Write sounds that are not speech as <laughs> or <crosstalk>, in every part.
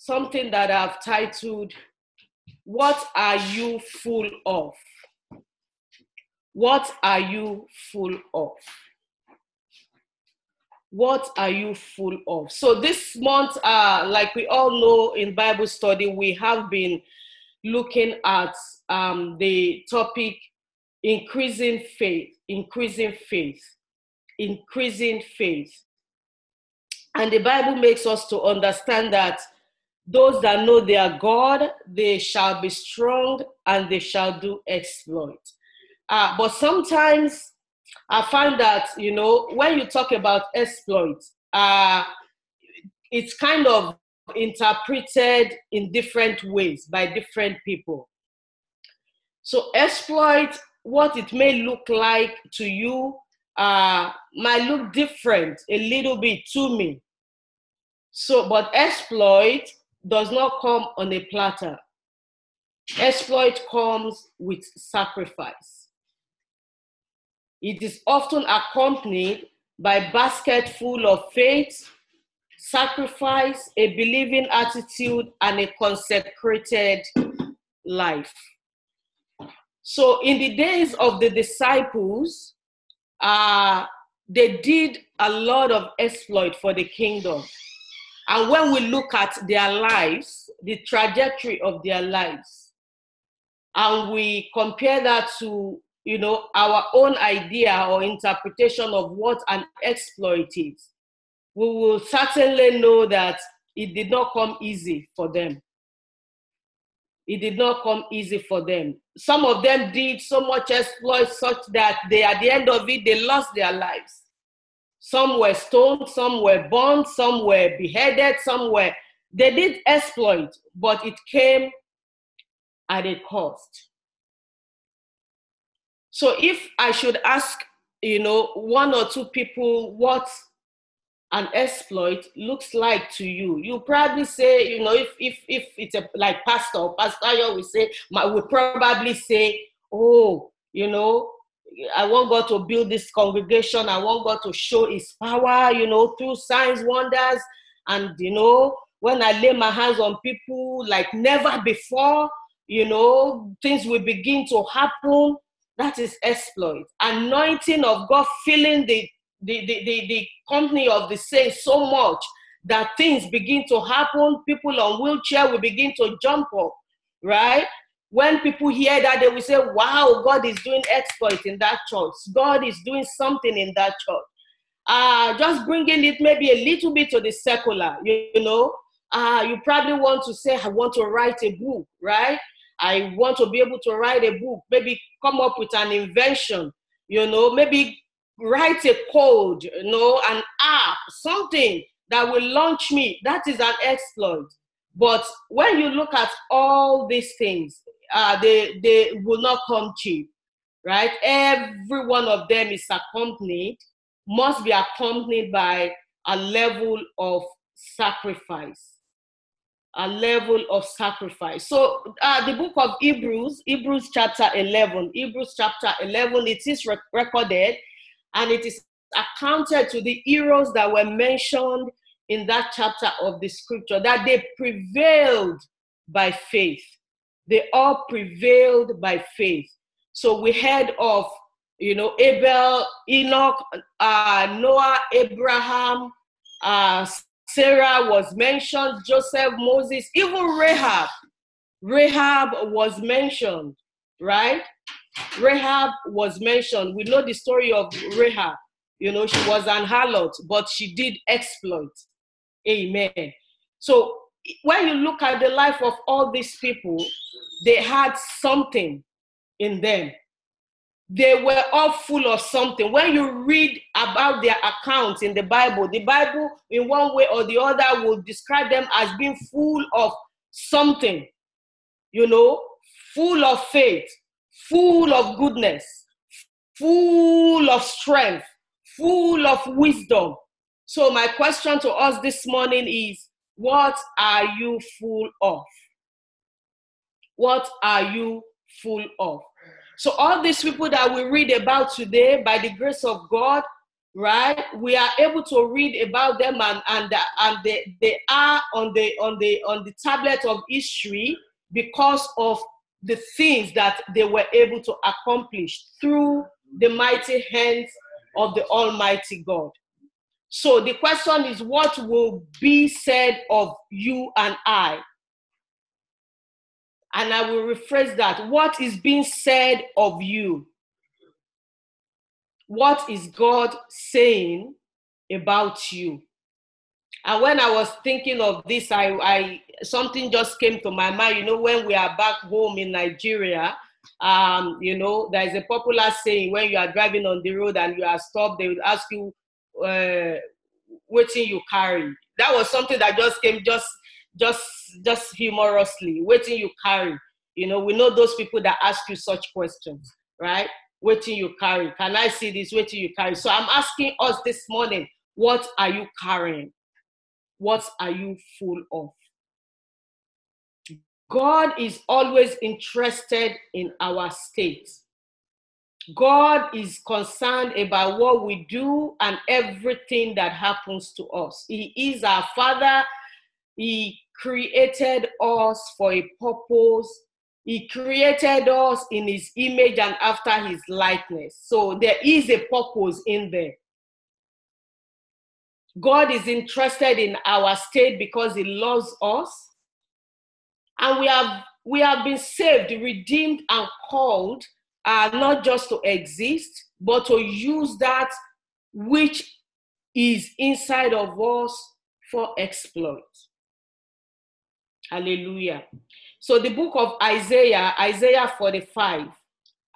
something that I've titled, What Are You Full of? What are you full of? What are you full of? So this month, uh, like we all know in Bible study, we have been looking at um, the topic increasing faith, increasing faith, increasing faith. And the Bible makes us to understand that those that know their God, they shall be strong and they shall do exploit. Uh, but sometimes I find that, you know, when you talk about exploit, uh, it's kind of interpreted in different ways by different people. So, exploit, what it may look like to you, uh, might look different a little bit to me. So, but exploit does not come on a platter. Exploit comes with sacrifice. It is often accompanied by basket full of faith, sacrifice, a believing attitude, and a consecrated life. So, in the days of the disciples, uh, they did a lot of exploit for the kingdom. And when we look at their lives, the trajectory of their lives, and we compare that to you know our own idea or interpretation of what an exploit is, we will certainly know that it did not come easy for them. It did not come easy for them. Some of them did so much exploit such that they, at the end of it, they lost their lives. Some were stoned, some were burned, some were beheaded, some were. They did exploit, but it came at a cost. So if I should ask, you know, one or two people what an exploit looks like to you, you probably say, you know, if if if it's a like pastor, pastor, you will say, would probably say, oh, you know, I want God to build this congregation. I want God to show his power, you know, through signs, wonders. And, you know, when I lay my hands on people like never before, you know, things will begin to happen. That is exploit. Anointing of God filling the, the, the, the, the company of the saints so much that things begin to happen. People on wheelchair will begin to jump up, right? When people hear that, they will say, Wow, God is doing exploits in that church. God is doing something in that church. Uh, just bringing it maybe a little bit to the secular, you, you know. Uh, you probably want to say, I want to write a book, right? I want to be able to write a book, maybe come up with an invention, you know, maybe write a code, you know, an app, something that will launch me. That is an exploit. But when you look at all these things, uh, they, they will not come cheap, right? Every one of them is accompanied, must be accompanied by a level of sacrifice. A level of sacrifice. So, uh, the book of Hebrews, Hebrews chapter 11, Hebrews chapter 11, it is rec- recorded and it is accounted to the heroes that were mentioned in that chapter of the scripture that they prevailed by faith they all prevailed by faith. So we heard of, you know, Abel, Enoch, uh, Noah, Abraham, uh, Sarah was mentioned, Joseph, Moses, even Rahab. Rahab was mentioned, right? Rahab was mentioned. We know the story of Rahab. You know, she was an harlot, but she did exploit. Amen. So when you look at the life of all these people, they had something in them. They were all full of something. When you read about their accounts in the Bible, the Bible, in one way or the other, will describe them as being full of something, you know, full of faith, full of goodness, full of strength, full of wisdom. So, my question to us this morning is what are you full of? What are you full of? So, all these people that we read about today, by the grace of God, right? We are able to read about them and, and, and they, they are on the, on, the, on the tablet of history because of the things that they were able to accomplish through the mighty hands of the Almighty God. So the question is what will be said of you and I? And I will rephrase that. What is being said of you? What is God saying about you? And when I was thinking of this, I, I something just came to my mind. You know, when we are back home in Nigeria, um, you know, there is a popular saying when you are driving on the road and you are stopped, they will ask you, uh, "Waiting you carry." That was something that just came just just just humorously. Waiting you carry. You know, we know those people that ask you such questions, right? Waiting you carry. Can I see this? Waiting you carry. So I'm asking us this morning, what are you carrying? What are you full of? God is always interested in our state. God is concerned about what we do and everything that happens to us. He is our Father. He created us for a purpose. He created us in His image and after His likeness. So there is a purpose in there. God is interested in our state because He loves us. And we have we have been saved, redeemed, and called uh, not just to exist, but to use that which is inside of us for exploit. Hallelujah. So the book of Isaiah, Isaiah 45,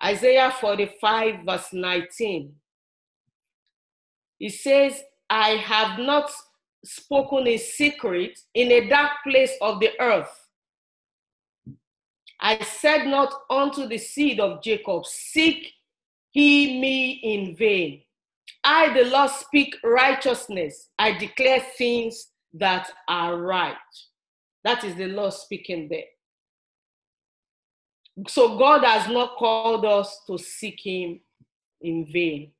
Isaiah 45, verse 19. It says, I have not spoken in secret in a dark place of the earth. I said not unto the seed of Jacob, Seek he me in vain. I, the Lord, speak righteousness. I declare things that are right. That is the Lord speaking there. So God has not called us to seek him in vain.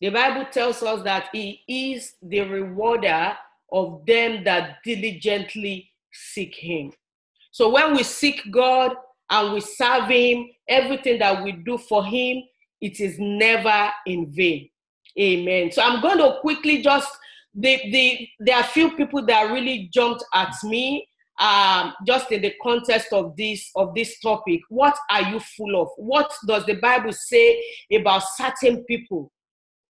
The Bible tells us that he is the rewarder of them that diligently seek him. So when we seek God and we serve him, everything that we do for him, it is never in vain. Amen. So I'm going to quickly just the the there are few people that really jumped at me um, just in the context of this of this topic. What are you full of? What does the Bible say about certain people?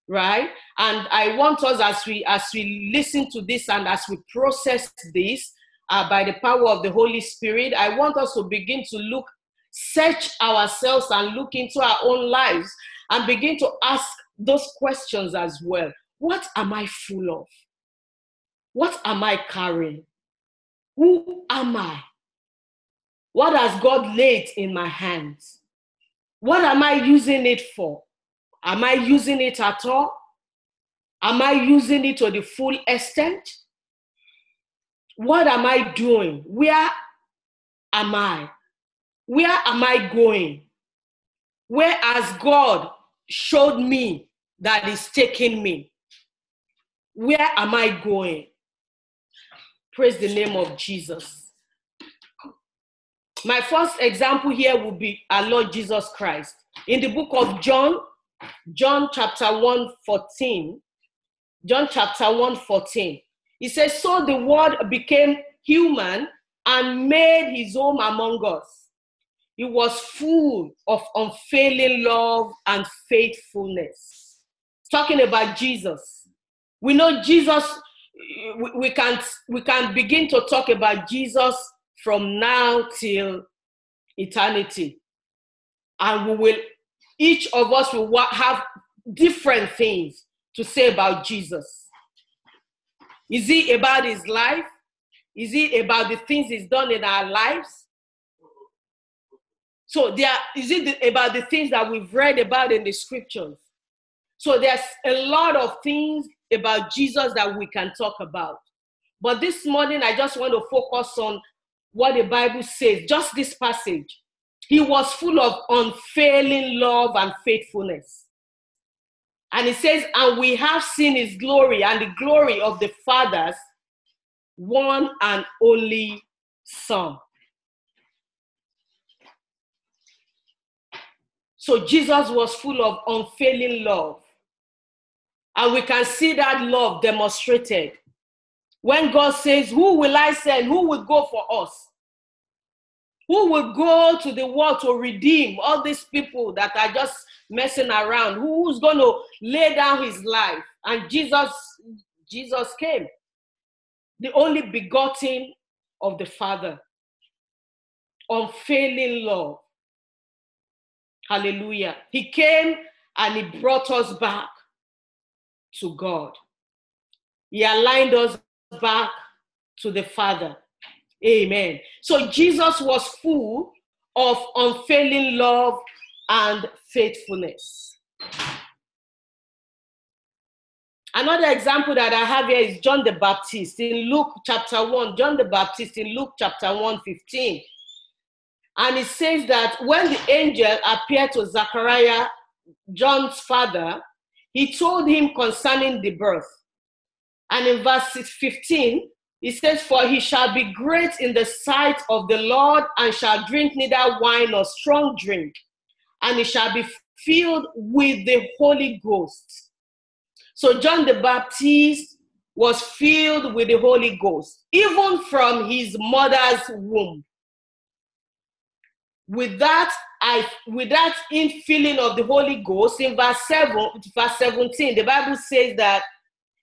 right and i want us as we as we listen to this and as we process this uh, by the power of the holy spirit i want us to begin to look search ourselves and look into our own lives and begin to ask those questions as well. What am i full of? What am i carrying? Who am i? What has god laid in my hands? What am i using it for? Am I using it at all? Am I using it to the full extent? What am I doing? Where am I? Where am I going? Where has God showed me that is taking me? Where am I going? Praise the name of Jesus. My first example here will be our Lord Jesus Christ. In the book of John, John chapter 1 14. John chapter 1 14. He says, So the word became human and made his home among us. He was full of unfailing love and faithfulness. Talking about Jesus. We know Jesus, we can, we can begin to talk about Jesus from now till eternity. And we will each of us will have different things to say about Jesus. Is it about his life? Is it about the things he's done in our lives? So there is it about the things that we've read about in the scriptures? So there's a lot of things about Jesus that we can talk about. But this morning I just want to focus on what the Bible says, just this passage. He was full of unfailing love and faithfulness. And it says, And we have seen his glory and the glory of the Father's one and only Son. So Jesus was full of unfailing love. And we can see that love demonstrated. When God says, Who will I send? Who will go for us? Who will go to the world to redeem all these people that are just messing around? Who's going to lay down his life? And Jesus, Jesus came, the only begotten of the Father, unfailing love. Hallelujah. He came and he brought us back to God. He aligned us back to the Father. Amen. So Jesus was full of unfailing love and faithfulness. Another example that I have here is John the Baptist in Luke chapter 1. John the Baptist in Luke chapter 1 15. And it says that when the angel appeared to Zachariah, John's father, he told him concerning the birth. And in verse 15, he says, For he shall be great in the sight of the Lord and shall drink neither wine nor strong drink, and he shall be filled with the Holy Ghost. So John the Baptist was filled with the Holy Ghost, even from his mother's womb. With that, I with that infilling of the Holy Ghost in verse 7, verse 17, the Bible says that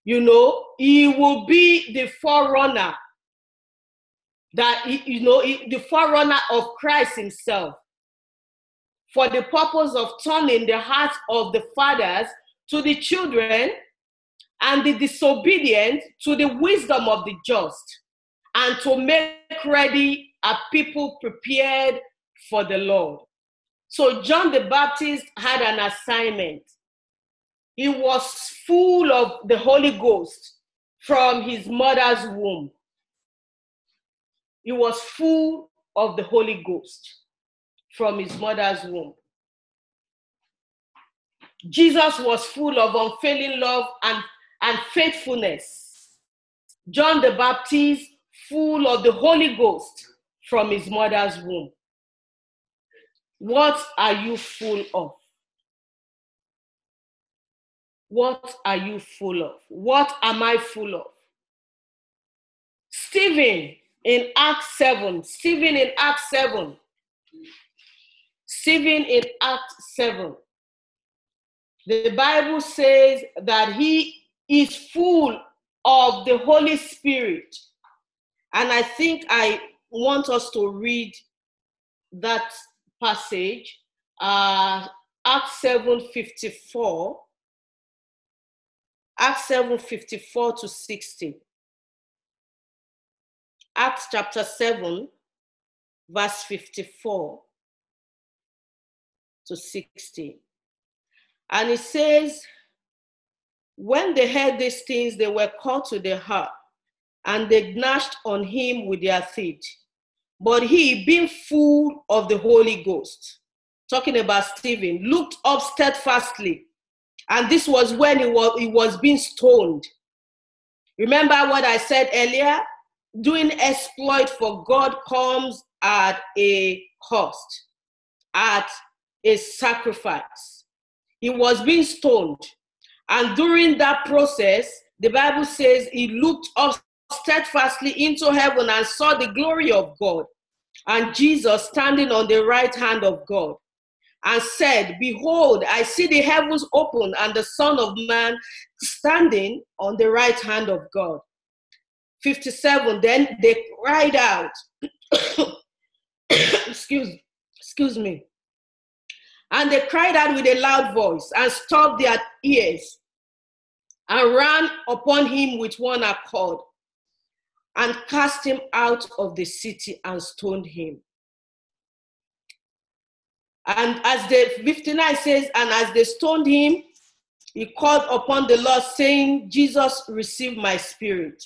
you know, he will be the forerunner. That, you know, the forerunner of Christ himself. For the purpose of turning the hearts of the fathers to the children and the disobedient to the wisdom of the just, and to make ready a people prepared for the Lord. So John the Baptist had an assignment he was full of the Holy Ghost from his mother's womb. He was full of the Holy Ghost from his mother's womb. Jesus was full of unfailing love and, and faithfulness. John the Baptist, full of the Holy Ghost from his mother's womb. What are you full of? What are you full of? What am I full of? Stephen in Acts 7. Stephen in Acts 7. Stephen in Act 7. The Bible says that he is full of the Holy Spirit. And I think I want us to read that passage, uh, Acts 7 54. Acts 7 54 to 60. Acts chapter 7, verse 54 to 60. And it says, When they heard these things, they were caught to the heart, and they gnashed on him with their teeth. But he, being full of the Holy Ghost, talking about Stephen, looked up steadfastly and this was when he was, he was being stoned. Remember what I said earlier? Doing exploit for God comes at a cost, at a sacrifice. He was being stoned. And during that process, the Bible says he looked up steadfastly into heaven and saw the glory of God and Jesus standing on the right hand of God and said, Behold, I see the heavens open and the Son of Man standing on the right hand of God. 57. Then they cried out, <coughs> excuse, excuse me. And they cried out with a loud voice and stopped their ears and ran upon him with one accord and cast him out of the city and stoned him. And as the 59 says, and as they stoned him, he called upon the Lord, saying, Jesus, receive my spirit.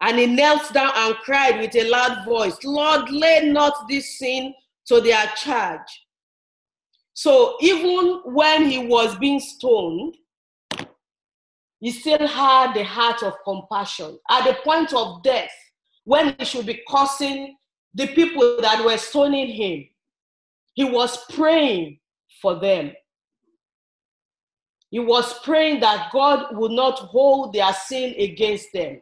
And he knelt down and cried with a loud voice, Lord, lay not this sin to their charge. So even when he was being stoned, he still had the heart of compassion. At the point of death, when he should be cursing the people that were stoning him, he was praying for them. He was praying that God would not hold their sin against them.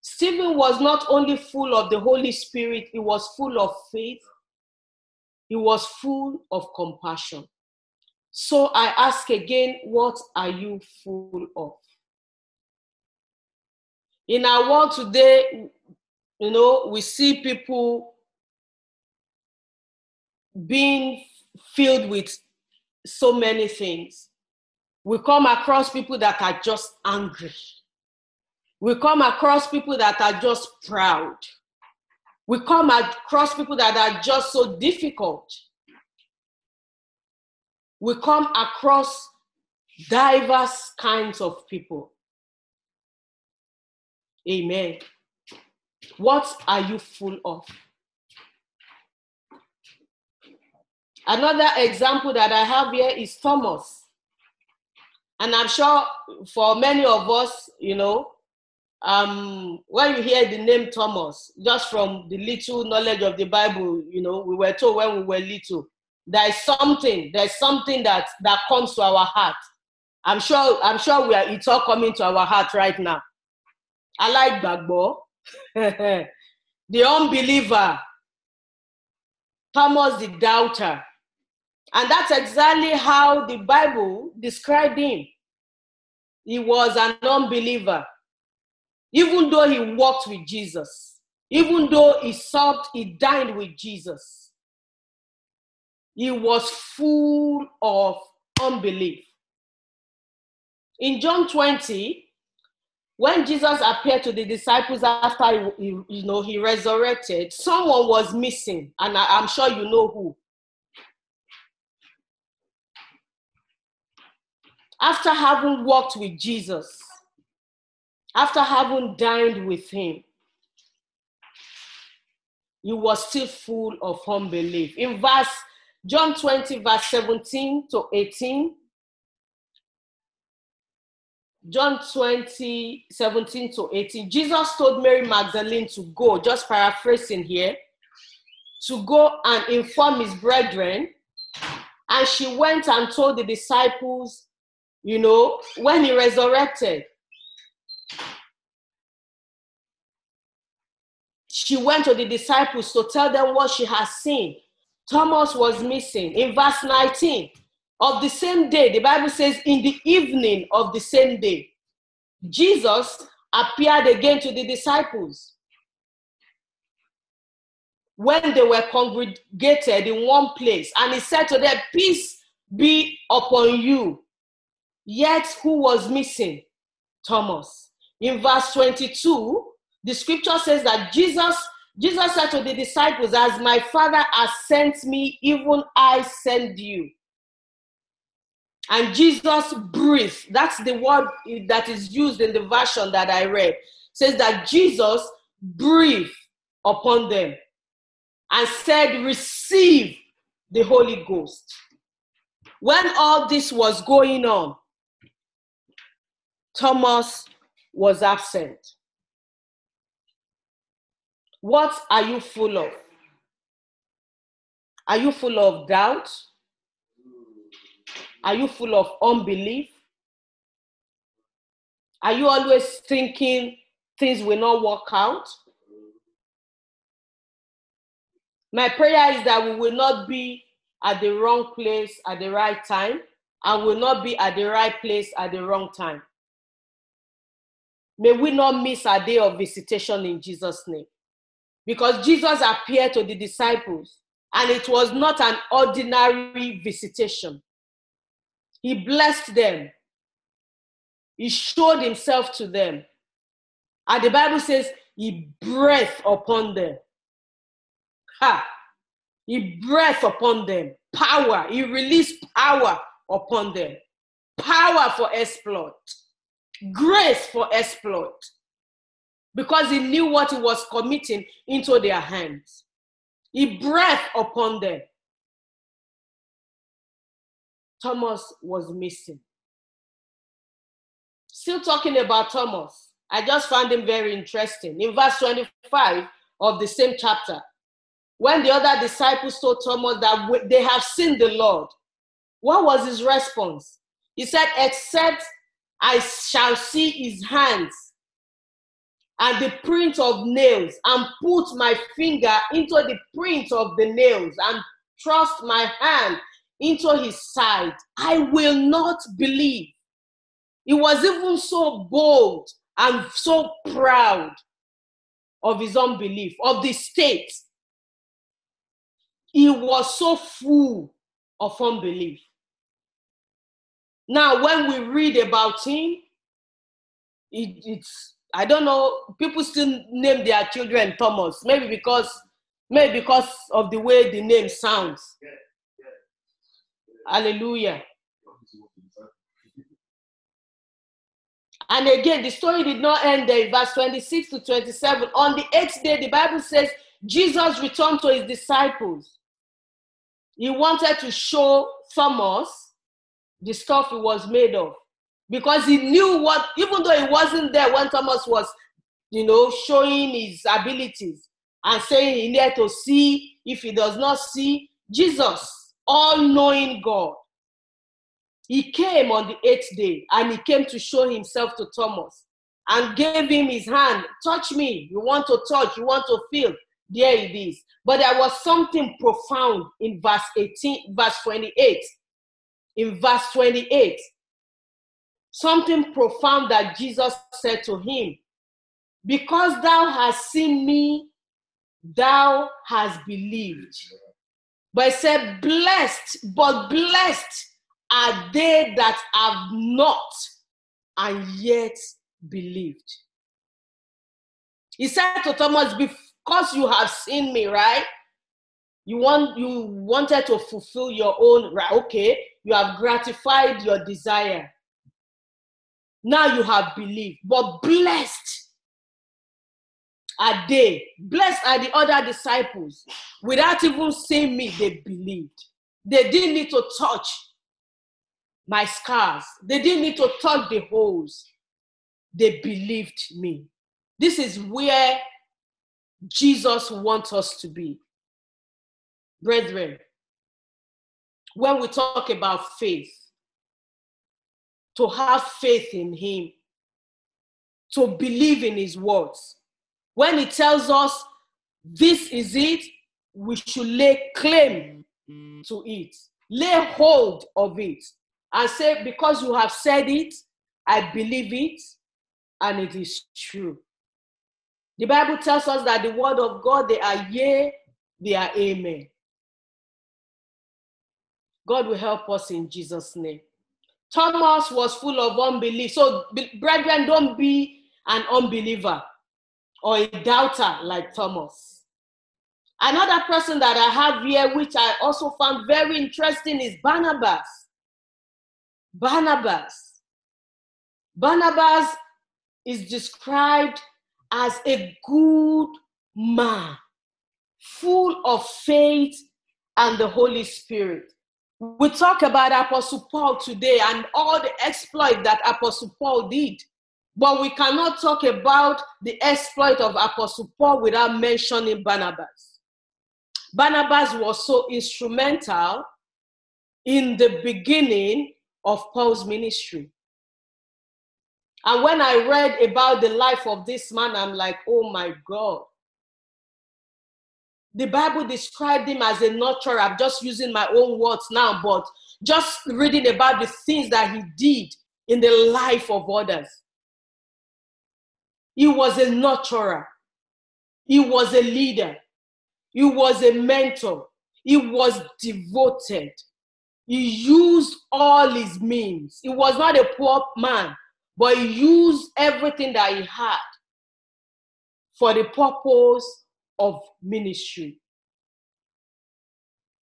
Stephen was not only full of the Holy Spirit, he was full of faith, he was full of compassion. So I ask again, what are you full of? In our world today, you know, we see people being filled with so many things. We come across people that are just angry. We come across people that are just proud. We come across people that are just so difficult. We come across diverse kinds of people. Amen. What are you full of? Another example that I have here is Thomas. And I'm sure for many of us, you know, um, when you hear the name Thomas, just from the little knowledge of the Bible, you know, we were told when we were little, there is something, there's something that that comes to our heart. I'm sure, I'm sure we are it's all coming to our heart right now. I like Bagbo, the unbeliever, Thomas the doubter. And that's exactly how the Bible described him. He was an unbeliever. Even though he walked with Jesus, even though he supped, he dined with Jesus, he was full of unbelief. In John 20, when Jesus appeared to the disciples after he, you know he resurrected, someone was missing, and I, I'm sure you know who. After having walked with Jesus, after having dined with him, he was still full of unbelief. In verse John 20, verse 17 to 18, John 20, 17 to 18, Jesus told Mary Magdalene to go, just paraphrasing here, to go and inform his brethren. And she went and told the disciples, you know, when he resurrected. She went to the disciples to tell them what she has seen. Thomas was missing. In verse 19 of the same day, the Bible says, in the evening of the same day, Jesus appeared again to the disciples. When they were congregated in one place, and he said to them, Peace be upon you. Yet, who was missing? Thomas. In verse 22, the scripture says that Jesus Jesus said to the disciples, As my Father has sent me, even I send you. And Jesus breathed. That's the word that is used in the version that I read. It says that Jesus breathed upon them and said, Receive the Holy Ghost. When all this was going on, Thomas was absent. What are you full of? Are you full of doubt? Are you full of unbelief? Are you always thinking things will not work out? My prayer is that we will not be at the wrong place at the right time and will not be at the right place at the wrong time. May we not miss our day of visitation in Jesus' name because Jesus appeared to the disciples and it was not an ordinary visitation. He blessed them, He showed Himself to them. And the Bible says He breathed upon them. Ha! He breathed upon them. Power. He released power upon them. Power for exploit. Grace for exploit because he knew what he was committing into their hands. He breathed upon them. Thomas was missing. Still talking about Thomas, I just found him very interesting. In verse 25 of the same chapter, when the other disciples told Thomas that they have seen the Lord, what was his response? He said, Except I shall see his hands and the print of nails, and put my finger into the print of the nails, and thrust my hand into his side, I will not believe. He was even so bold and so proud of his unbelief, of the state. He was so full of unbelief. Now, when we read about him, it, it's I don't know. People still name their children Thomas, maybe because maybe because of the way the name sounds. Yeah, yeah. Hallelujah. And again, the story did not end there. Verse 26 to 27. On the eighth day, the Bible says Jesus returned to his disciples. He wanted to show Thomas the stuff he was made of because he knew what, even though he wasn't there when Thomas was, you know, showing his abilities and saying he needed to see if he does not see Jesus, all knowing God. He came on the eighth day and he came to show himself to Thomas and gave him his hand. Touch me. You want to touch, you want to feel. There it is. But there was something profound in verse 18, verse 28. In verse 28, something profound that Jesus said to him Because thou hast seen me, thou hast believed. But he said, Blessed, but blessed are they that have not and yet believed. He said to Thomas, Because you have seen me, right? You want you wanted to fulfill your own right. Okay, you have gratified your desire. Now you have believed, but blessed are they, blessed are the other disciples. Without even seeing me, they believed. They didn't need to touch my scars. They didn't need to touch the holes. They believed me. This is where Jesus wants us to be. Brethren, when we talk about faith, to have faith in Him, to believe in His words. When He tells us this is it, we should lay claim to it, lay hold of it and say, Because you have said it, I believe it, and it is true. The Bible tells us that the word of God, they are yea, they are amen. God will help us in Jesus' name. Thomas was full of unbelief. So, brethren, don't be an unbeliever or a doubter like Thomas. Another person that I have here, which I also found very interesting, is Barnabas. Barnabas. Barnabas is described as a good man, full of faith and the Holy Spirit. We talk about Apostle Paul today and all the exploit that Apostle Paul did. But we cannot talk about the exploit of Apostle Paul without mentioning Barnabas. Barnabas was so instrumental in the beginning of Paul's ministry. And when I read about the life of this man, I'm like, oh my God. The Bible described him as a nurturer. I'm just using my own words now, but just reading about the things that he did in the life of others. He was a nurturer. He was a leader. He was a mentor. He was devoted. He used all his means. He was not a poor man, but he used everything that he had for the purpose of ministry.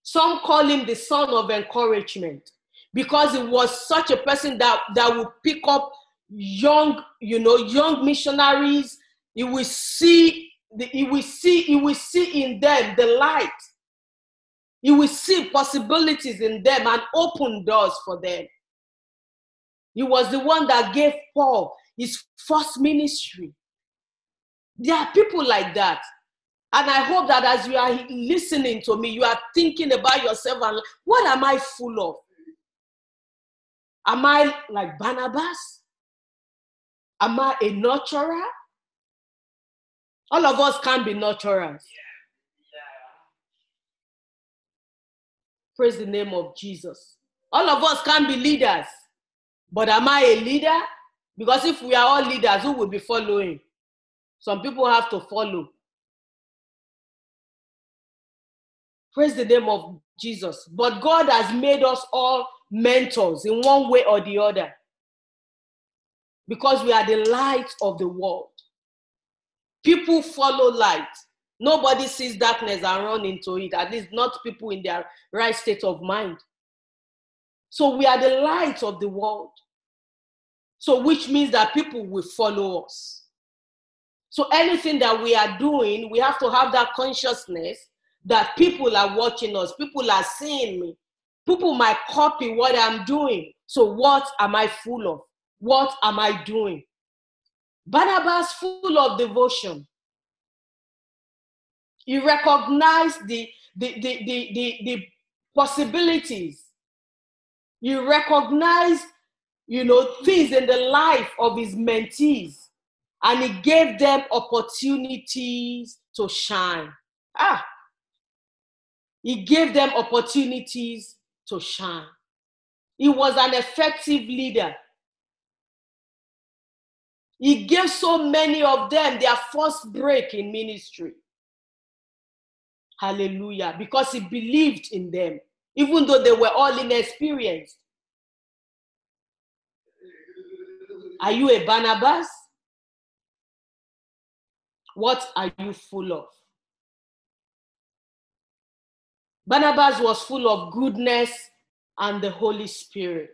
Some call him the son of encouragement because he was such a person that, that would pick up young, you know, young missionaries. He will see, he will see, he will see in them the light He will see possibilities in them and open doors for them. He was the one that gave Paul his first ministry. There are people like that. And I hope that as you are listening to me, you are thinking about yourself and what am I full of? Am I like Barnabas? Am I a nurturer? All of us can be nurturers. Praise the name of Jesus. All of us can be leaders. But am I a leader? Because if we are all leaders, who will be following? Some people have to follow. Praise the name of Jesus. But God has made us all mentors in one way or the other. Because we are the light of the world. People follow light. Nobody sees darkness and run into it, at least not people in their right state of mind. So we are the light of the world. So, which means that people will follow us. So, anything that we are doing, we have to have that consciousness that people are watching us, people are seeing me, people might copy what I'm doing. So, what am I full of? What am I doing? Barnabas, full of devotion. He recognized the, the, the, the, the, the possibilities. He recognized you know, things in the life of his mentees, and he gave them opportunities to shine. Ah, he gave them opportunities to shine. He was an effective leader. He gave so many of them their first break in ministry. Hallelujah. Because he believed in them, even though they were all inexperienced. Are you a Barnabas? What are you full of? Barnabas was full of goodness and the Holy Spirit.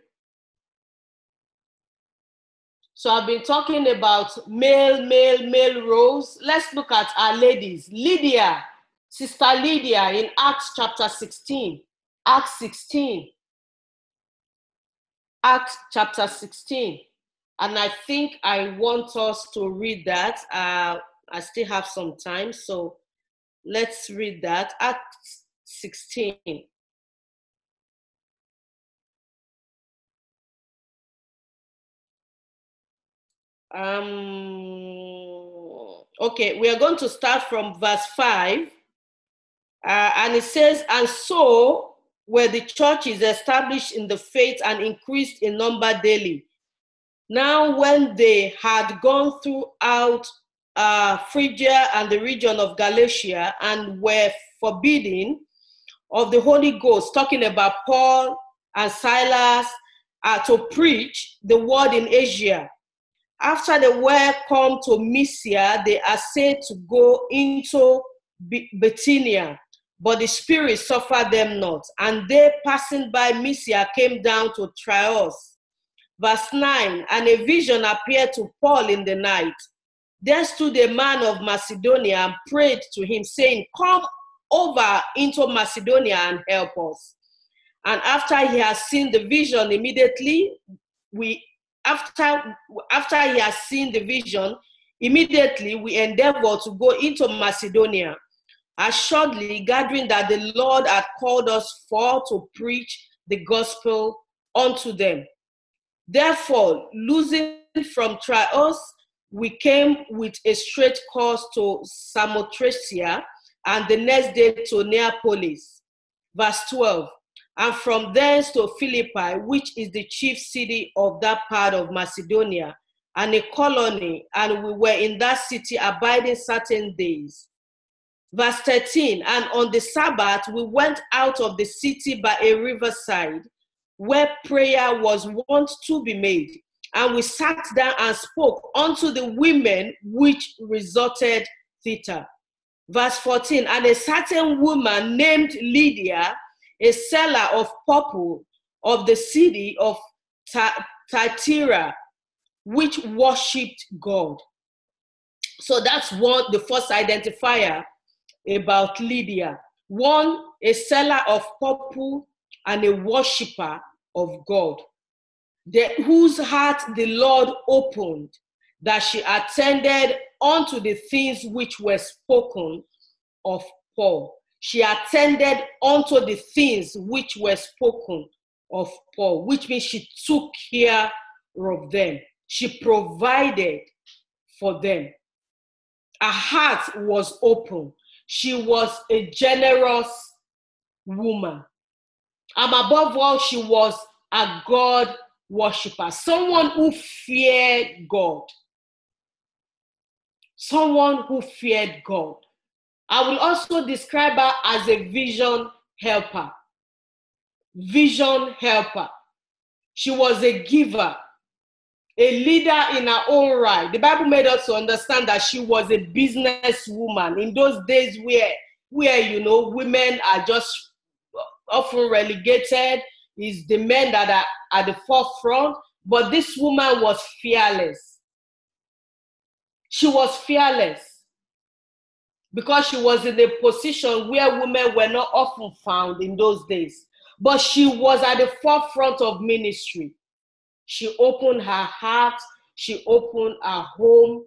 So I've been talking about male, male, male roles. Let's look at our ladies. Lydia, Sister Lydia in Acts chapter 16. Acts 16. Acts chapter 16. And I think I want us to read that. Uh, I still have some time, so let's read that. Acts 16. Um, okay, we are going to start from verse 5. Uh, and it says, And so were the churches established in the faith and increased in number daily now, when they had gone throughout uh, Phrygia and the region of Galatia and were forbidden of the Holy Ghost, talking about Paul and Silas uh, to preach the word in Asia. After they were come to Mysia, they are said to go into Bithynia, but the Spirit suffered them not. And they, passing by Mysia, came down to Troas Verse 9 And a vision appeared to Paul in the night. There stood a man of Macedonia and prayed to him, saying, Come over into Macedonia and help us. And after he has seen the vision, immediately we after after he has seen the vision, immediately we endeavor to go into Macedonia, assuredly gathering that the Lord had called us for to preach the gospel unto them. Therefore, losing from Troas, we came with a straight course to Samothracia and the next day to Neapolis. Verse 12. And from thence to Philippi, which is the chief city of that part of Macedonia, and a colony, and we were in that city abiding certain days. Verse 13, and on the Sabbath we went out of the city by a riverside where prayer was wont to be made. And we sat down and spoke unto the women which resorted thither. Verse 14 And a certain woman named Lydia, a seller of purple of the city of Thyatira, which worshipped God. So that's one the first identifier about Lydia. one a seller of purple and a worshiper of God, the, whose heart the Lord opened, that she attended unto the things which were spoken of Paul. She attended unto the things which were spoken of Paul, which means she took care of them. She provided for them. Her heart was open. She was a generous woman. And above all, she was a God worshiper, someone who feared God. Someone who feared God. I will also describe her as a vision helper. Vision helper. She was a giver, a leader in her own right. The Bible made us to understand that she was a business woman in those days where, where you know, women are just often relegated. Is the men that are at the forefront, but this woman was fearless. She was fearless because she was in a position where women were not often found in those days. But she was at the forefront of ministry. She opened her heart, she opened her home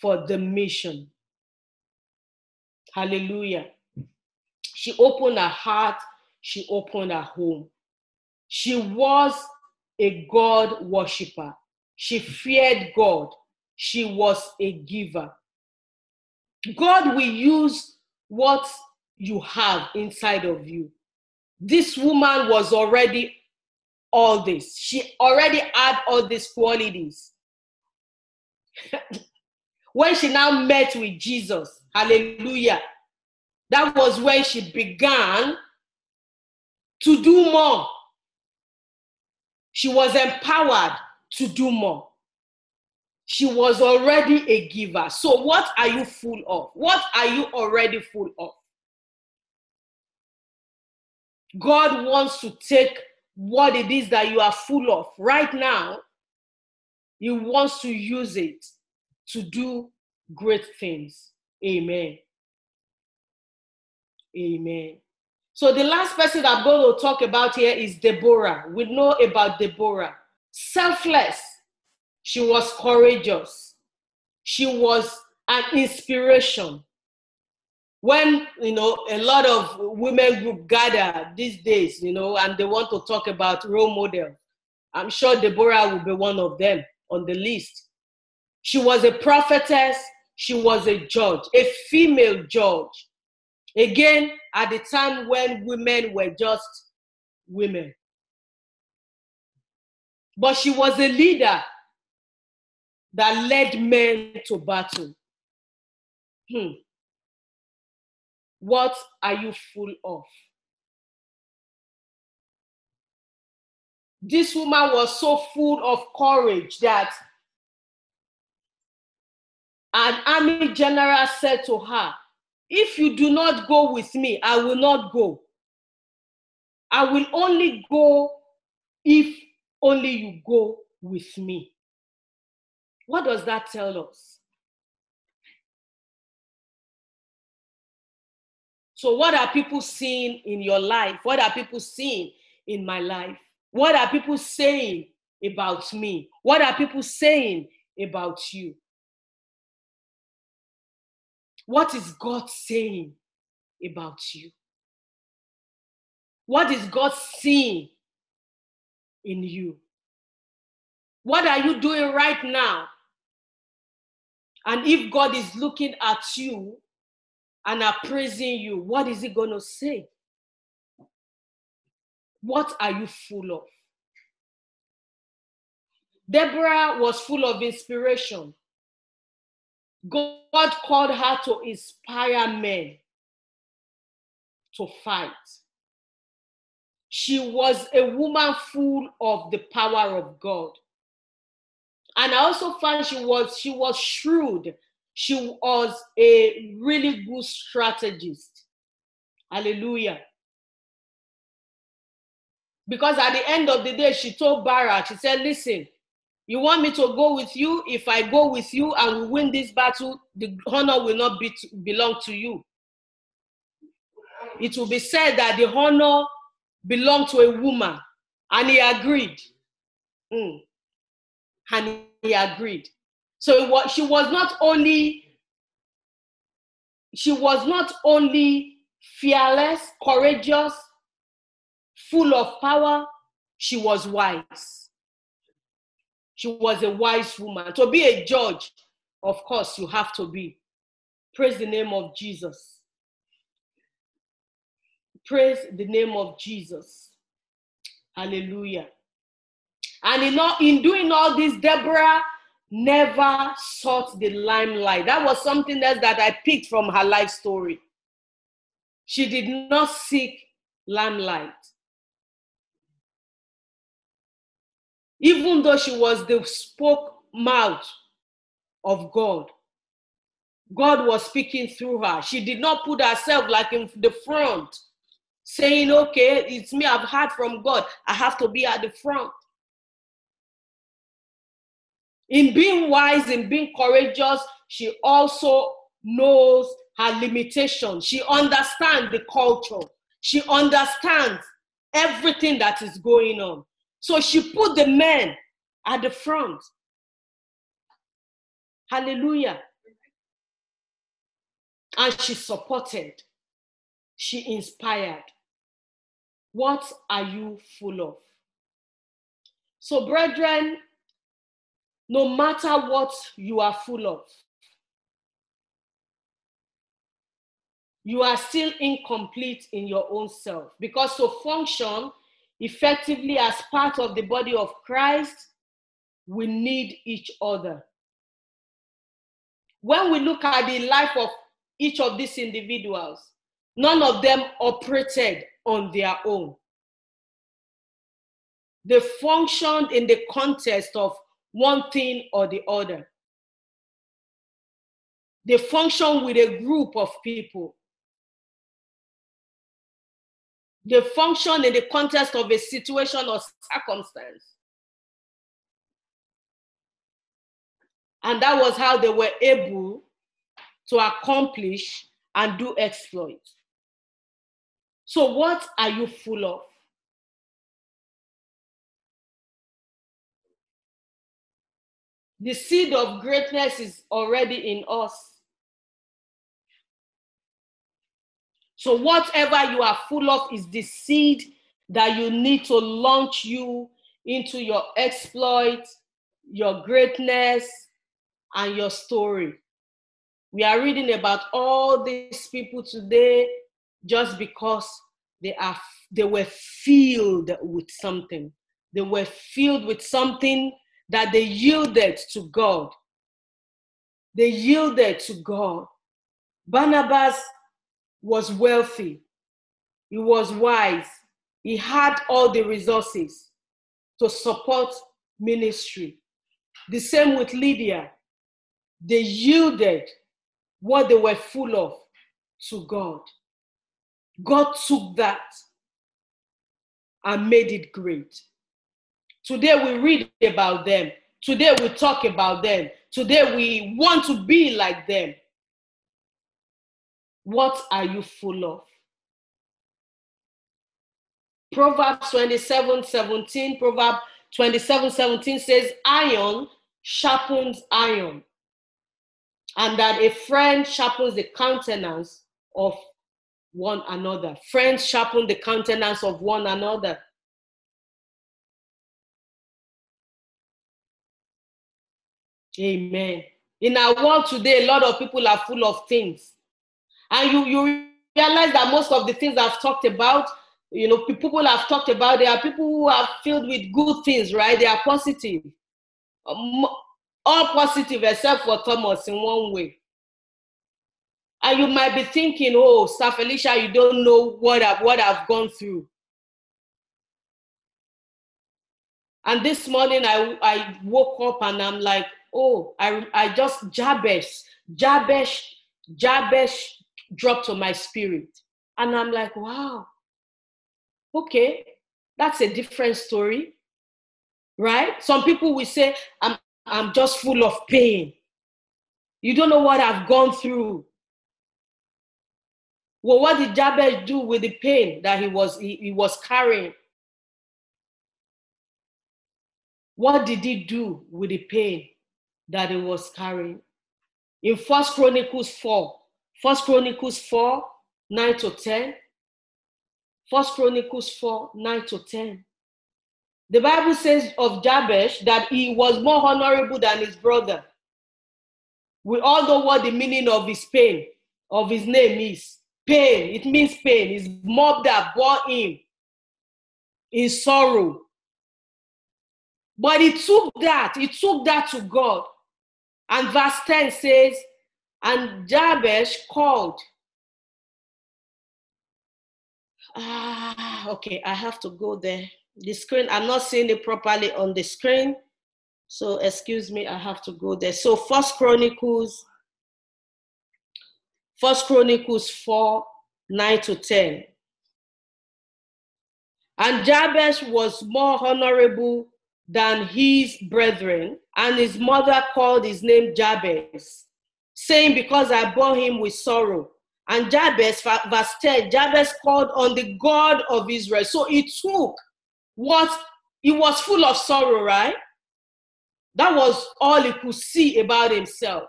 for the mission. Hallelujah. She opened her heart, she opened her home. She was a God worshiper. She feared God. She was a giver. God will use what you have inside of you. This woman was already all this. She already had all these qualities. <laughs> when she now met with Jesus, hallelujah, that was when she began to do more. She was empowered to do more. She was already a giver. So, what are you full of? What are you already full of? God wants to take what it is that you are full of right now, He wants to use it to do great things. Amen. Amen. So the last person I'm going to talk about here is Deborah. We know about Deborah. Selfless. She was courageous. She was an inspiration. When, you know, a lot of women group gather these days, you know, and they want to talk about role model, I'm sure Deborah will be one of them on the list. She was a prophetess. She was a judge, a female judge. Again, at the time when women were just women. But she was a leader that led men to battle. Hmm. What are you full of? This woman was so full of courage that an army general said to her, if you do not go with me, I will not go. I will only go if only you go with me. What does that tell us? So, what are people seeing in your life? What are people seeing in my life? What are people saying about me? What are people saying about you? What is God saying about you? What is God seeing in you? What are you doing right now? And if God is looking at you and appraising you, what is He going to say? What are you full of? Deborah was full of inspiration. God called her to inspire men to fight. She was a woman full of the power of God. And I also found she was she was shrewd. She was a really good strategist. Hallelujah. Because at the end of the day, she told Barak, she said, Listen, you want me to go with you? If I go with you and we win this battle, the honor will not be to, belong to you. it will be said that the honor belonged to a woman. And he agreed. Mm. And he agreed. So was, she was not only she was not only fearless, courageous, full of power, she was wise. She was a wise woman. To be a judge, of course, you have to be. Praise the name of Jesus. Praise the name of Jesus. Hallelujah. And in, all, in doing all this, Deborah never sought the limelight. That was something else that I picked from her life story. She did not seek limelight. Even though she was the spoke mouth of God, God was speaking through her. She did not put herself like in the front, saying, Okay, it's me, I've heard from God. I have to be at the front. In being wise, in being courageous, she also knows her limitations. She understands the culture. She understands everything that is going on. So she put the men at the front. Hallelujah. And she supported. She inspired. What are you full of? So, brethren, no matter what you are full of, you are still incomplete in your own self. Because to function effectively as part of the body of Christ, we need each other. When we look at the life of each of these individuals, none of them operated on their own. They functioned in the context of one thing or the other. They function with a group of people. They function in the context of a situation or circumstance. And that was how they were able to accomplish and do exploits. So, what are you full of? The seed of greatness is already in us. So, whatever you are full of is the seed that you need to launch you into your exploit, your greatness, and your story. We are reading about all these people today just because they are they were filled with something. They were filled with something that they yielded to God. They yielded to God. Barnabas was wealthy, he was wise, he had all the resources to support ministry. The same with Lydia. They yielded what they were full of to God. God took that and made it great. Today we read about them. Today we talk about them. Today we want to be like them. What are you full of? Proverbs 27 17, Proverbs 27 17 says, Iron sharpens iron, and that a friend sharpens the countenance of one another. Friends sharpen the countenance of one another. Amen. In our world today, a lot of people are full of things. And you, you realize that most of the things I've talked about, you know, people have talked about, there are people who are filled with good things, right? They are positive. Um, all positive except for Thomas in one way. And you might be thinking, oh, Sir Felicia, you don't know what I've, what I've gone through. And this morning I, I woke up and I'm like, oh, I, I just Jabez, Jabez, Jabez dropped on my spirit. And I'm like, wow, okay, that's a different story, right? Some people will say, I'm, I'm just full of pain. You don't know what I've gone through. Well, what did Jabez do with the pain that he was he, he was carrying? What did he do with the pain that he was carrying? In First Chronicles 4, First Chronicles 4, 9 to 10. First Chronicles 4, 9 to 10. The Bible says of Jabez that he was more honorable than his brother. We all know what the meaning of his pain, of his name is. Pain, it means pain. His mob that bore him in sorrow. But he took that, he took that to God. And verse 10 says, And Jabez called. Ah, okay, I have to go there. The screen, I'm not seeing it properly on the screen. So excuse me, I have to go there. So First Chronicles, First Chronicles 4, 9 to 10. And Jabez was more honorable than his brethren, and his mother called his name Jabez, saying, Because I bore him with sorrow. And Jabez, verse 10, Jabez called on the God of Israel. So he took what he was full of sorrow, right? That was all he could see about himself.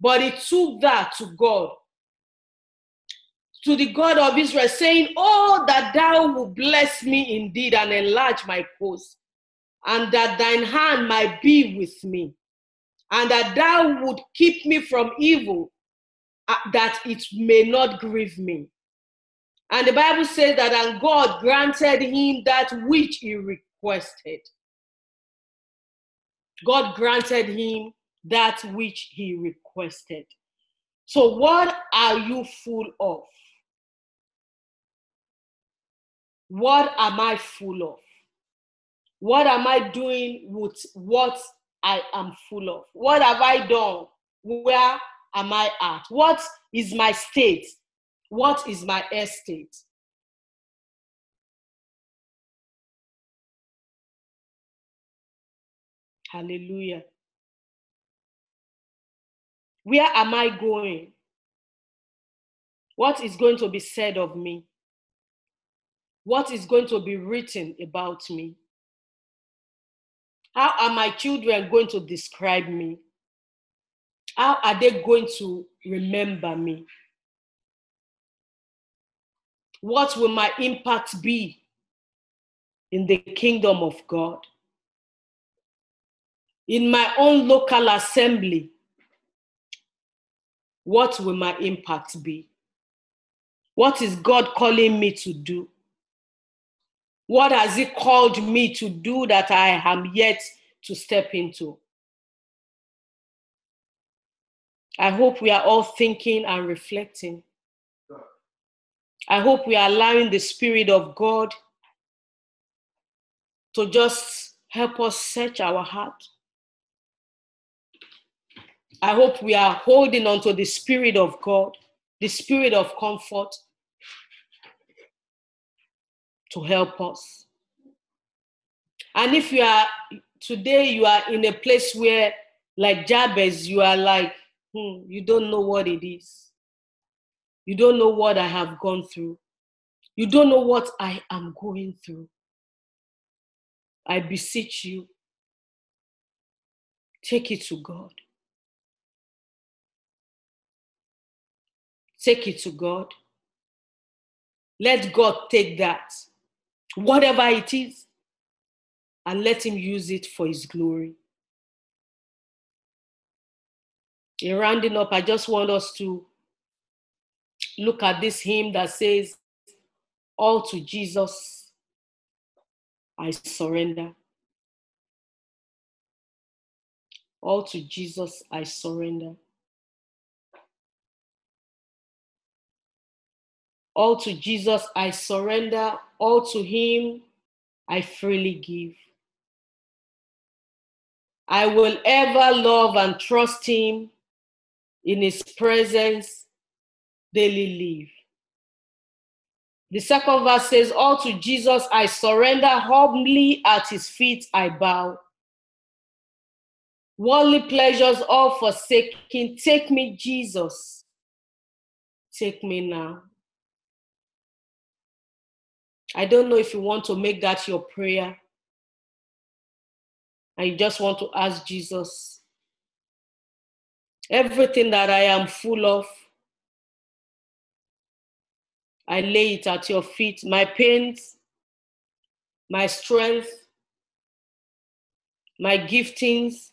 But he took that to God, to the God of Israel, saying, Oh, that thou will bless me indeed and enlarge my coast and that thine hand might be with me, and that thou would keep me from evil, uh, that it may not grieve me. And the Bible says that, and God granted him that which he requested. God granted him that which he requested. So, what are you full of? What am I full of? What am I doing with what I am full of? What have I done? Where am I at? What is my state? What is my estate? Hallelujah. Where am I going? What is going to be said of me? What is going to be written about me? How are my children going to describe me? How are they going to remember me? What will my impact be in the kingdom of God? In my own local assembly, what will my impact be? What is God calling me to do? What has He called me to do that I am yet to step into? I hope we are all thinking and reflecting. I hope we are allowing the Spirit of God to just help us search our heart. I hope we are holding on to the Spirit of God, the Spirit of comfort, to help us. And if you are today, you are in a place where, like Jabez, you are like, hmm, you don't know what it is. You don't know what I have gone through. You don't know what I am going through. I beseech you, take it to God. Take it to God. Let God take that whatever it is, and let Him use it for His glory. In rounding up, I just want us to look at this hymn that says, All to Jesus I surrender. All to Jesus I surrender. All to Jesus I surrender, all to Him I freely give. I will ever love and trust Him in His presence daily live. The second verse says, All to Jesus I surrender, humbly at His feet I bow. Worldly pleasures all forsaking, take me, Jesus. Take me now. I don't know if you want to make that your prayer. You just want to ask Jesus. Everything that I am full of, I lay it at your feet. My pains, my strength, my giftings,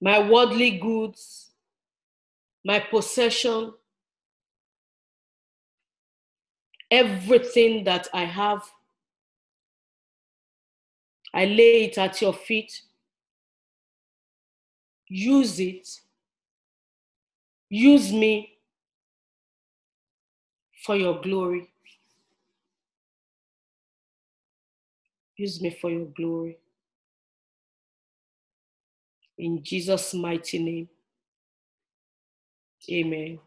my worldly goods, my possession, everything that I have, I lay it at your feet. Use it. Use me for your glory. Use me for your glory. In Jesus' mighty name. Amen.